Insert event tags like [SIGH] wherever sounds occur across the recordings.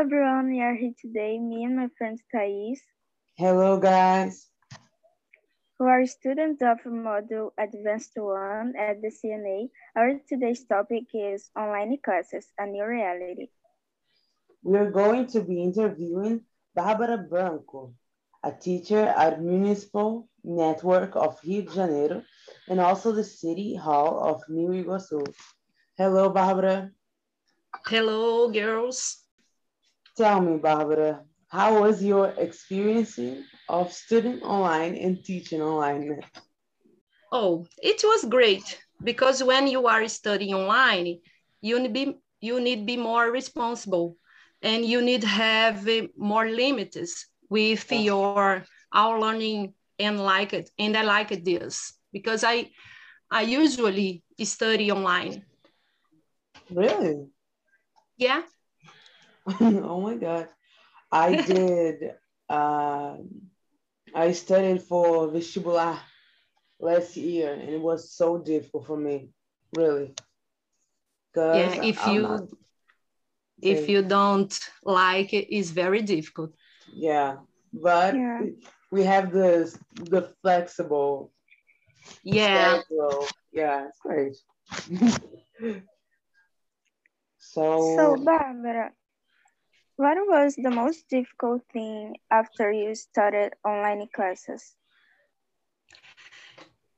everyone, we are here today, me and my friend Thais, Hello, guys. who are students of Module Advanced 1 at the CNA. Our today's topic is online classes, a new reality. We're going to be interviewing Bárbara Branco, a teacher at Municipal Network of Rio de Janeiro and also the City Hall of New Iguaçu. Hello, Bárbara. Hello, girls. Tell me, Bárbara, how was your experience of studying online and teaching online? Oh, it was great because when you are studying online, you need be you need be more responsible and you need have uh, more limits with your our learning and like it and I like it this because I I usually study online. Really? Yeah. [LAUGHS] oh my God. I [LAUGHS] did, uh, I studied for vestibular last year and it was so difficult for me, really. Yeah, if I'm you not- if Say- you don't like it, it's very difficult. Yeah, but Yeah. we have the the flexible Yeah. schedule. Yeah, it's great. [LAUGHS] so, So, Barbara, what was the most difficult thing after you started online classes?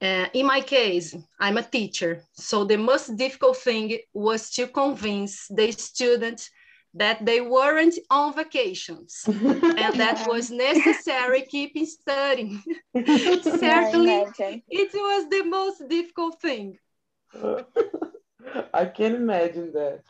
Uh, in my case, I'm a teacher, so the most difficult thing was to convince the students that they weren't on vacations [LAUGHS] and that was necessary keeping studying. [LAUGHS] Certainly, it was the most difficult thing. [LAUGHS] I can imagine that.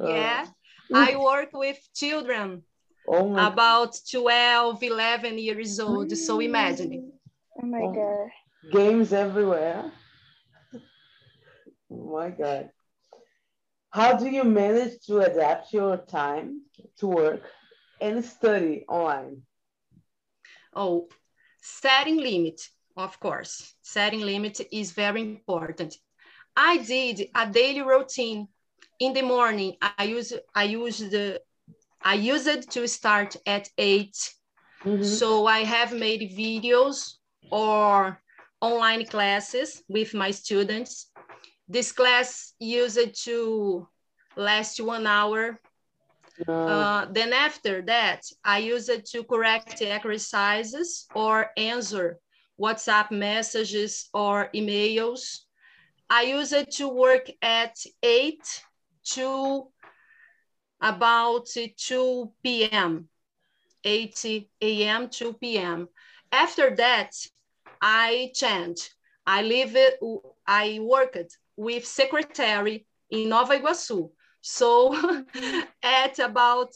Uh, Yeah, I work with children oh my about 12, 11 years old, so imagine. Oh my Oh. God. games everywhere. Oh my God. How do you manage to adapt your time to work and study online? Oh, setting limit, of course. Setting limit is very important. I did a daily routine in the morning, I use I use the I use it to start at 8 mm -hmm. So I have made videos or online classes with my students. This class used to last one hour. No. Uh, then after that, I use it to correct exercises or answer WhatsApp messages or emails. I use it to work at eight 2, about 2 p.m., 8 a.m., 2 p.m. After that, I change. I live, I worked with secretary in Nova Iguaçu. So [LAUGHS] at about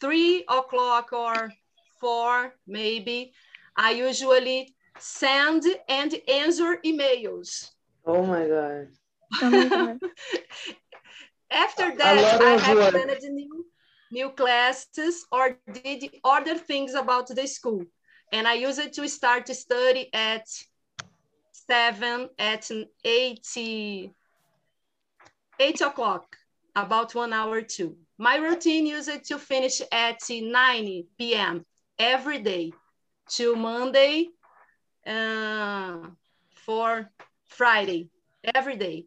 three o'clock or four, maybe, I usually send and answer emails. Oh my God. [LAUGHS] After that, I have work. planned new, new classes or did other things about the school. And I use it to start to study at seven, at eight, eight o'clock, about one hour two. My routine used it to finish at 9 p.m. every day to Monday uh, for Friday, every day.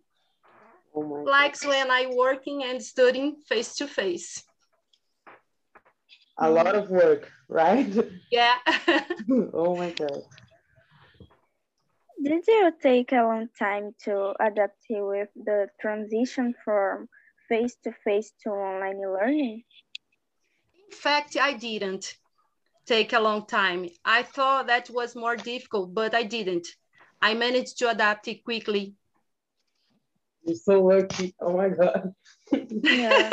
Oh my Likes when I working and studying face to face. A lot of work, right? Yeah. [LAUGHS] [LAUGHS] oh my God. Did you take a long time to adapt with the transition from face-to-face to online learning? In fact, I didn't take a long time. I thought that was more difficult, but I didn't. I managed to adapt it quickly. You're so lucky. Oh my God. Yeah.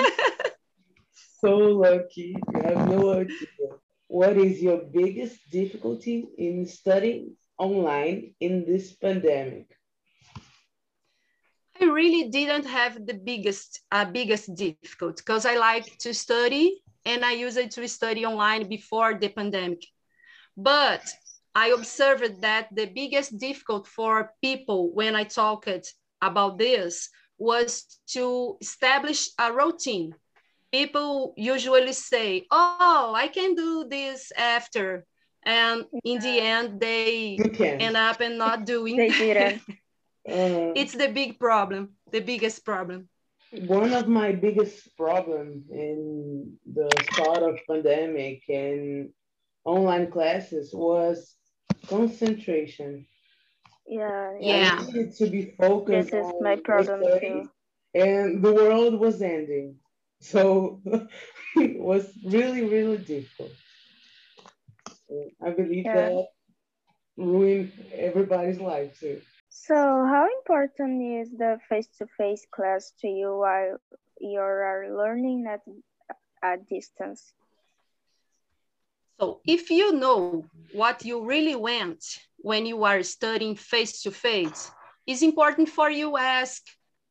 [LAUGHS] so lucky. You have no idea. What is your biggest difficulty in studying online in this pandemic? I really didn't have the biggest uh, biggest difficulty because I like to study and I used to study online before the pandemic. But I observed that the biggest difficult for people when I talked about this was to establish a routine people usually say, oh, I can do this after. And in the end, they end up and not [LAUGHS] doing. they didn't. [LAUGHS] Uh, it's the big problem, the biggest problem. one of my biggest problem in the start of pandemic and online classes was concentration. Yeah. Yeah. I needed to be focused. This is on my the problem studies, too. And the world was ending. So [LAUGHS] it was really, really difficult. I believe Yeah. that ruined everybody's life too. So, how important is the face-to-face class to you while you are learning at a distance? So if you know what you really want when you are studying face to face, it's important for you ask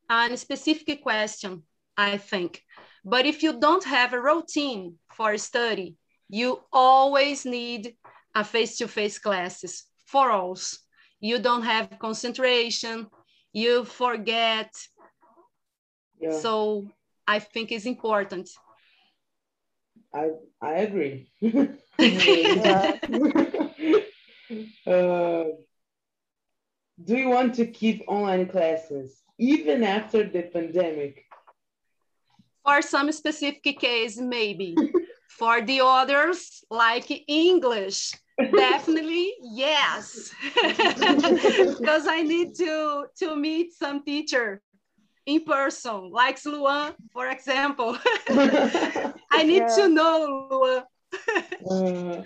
a specific question, I think. But if you don't have a routine for study, you always need a face-to-face classes for all. You don't have concentration, you forget. Yeah, So I think it's important. I I agree. [LAUGHS] Uh, do you want to keep online classes even after the pandemic? For some specific case, maybe. [LAUGHS] For the others, like English, [LAUGHS] definitely yes. because I need to, to meet some teacher in person, like Luan, for example. [LAUGHS] I need Yeah. to know Luan. Uh,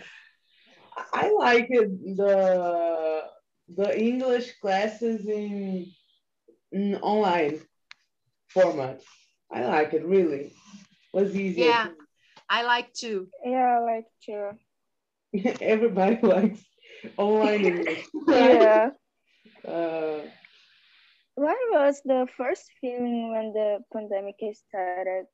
I like it, the the English classes in, in online format. I like it really. Was easier. Yeah, I like to. Yeah, I like to. [LAUGHS] Everybody [LAUGHS] likes online English. Yeah. Uh, What was the first feeling when the pandemic started?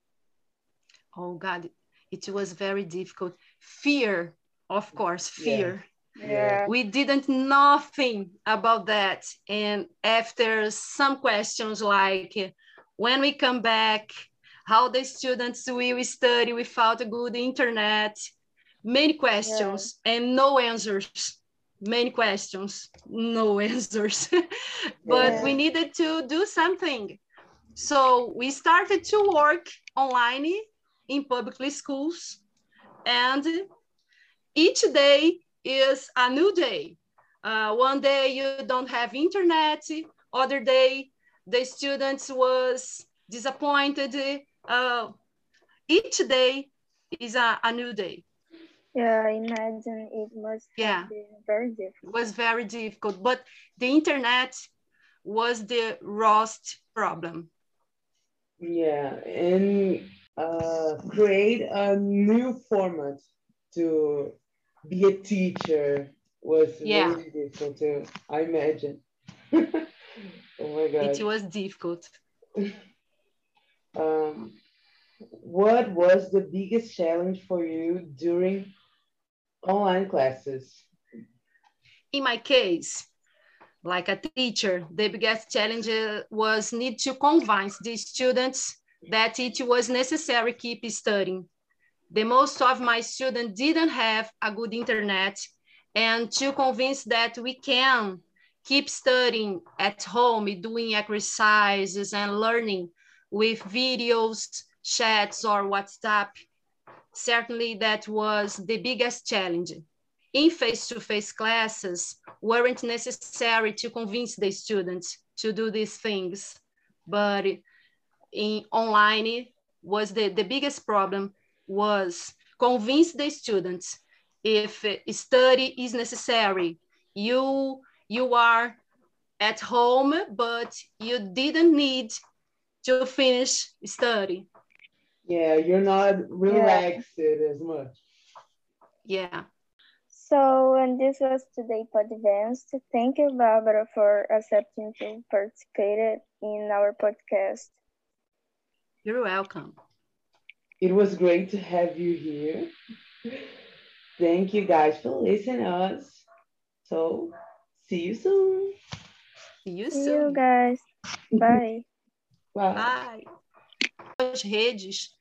Oh God, it was very difficult. Fear, of course, fear. Yeah. we didn't nothing about that and after some questions like when we come back how the students will study without a good internet many questions and no answers many questions no [LAUGHS] answers [LAUGHS] but Yeah. we needed to do something so we started to work online in public schools and each day is a new day. Uh, one day you don't have internet, other day the students was disappointed. Uh, each day is a, a new day. Yeah, I imagine it must Yeah. have been very It was very difficult, but the internet was the worst problem. yeah, and uh, create a new format to be a teacher was Yeah. really difficult too. I imagine. [LAUGHS] oh my god. It was difficult. Um, what was the biggest challenge for you during online classes? in my case, like a teacher, the biggest challenge uh, was need to convince the students that it was necessary keep studying. The most of my students didn't have a good internet and to convince that we can keep studying at home, doing exercises and learning with videos, chats or WhatsApp. Certainly that was the biggest challenge. In face-to-face classes weren't necessary to convince the students to do these things but in online was the, the biggest problem was convince the students if study is necessary you you are at home but you didn't need to finish study Yeah, you're not relaxed as much. yeah So, and this was today podcast. Thank you, Barbara, for accepting to participate in our podcast. you're welcome It was great to have you here. Thank you guys for listening us. So see you soon. see you See soon you guys. Bye. [LAUGHS] Bye. Bye. as redes.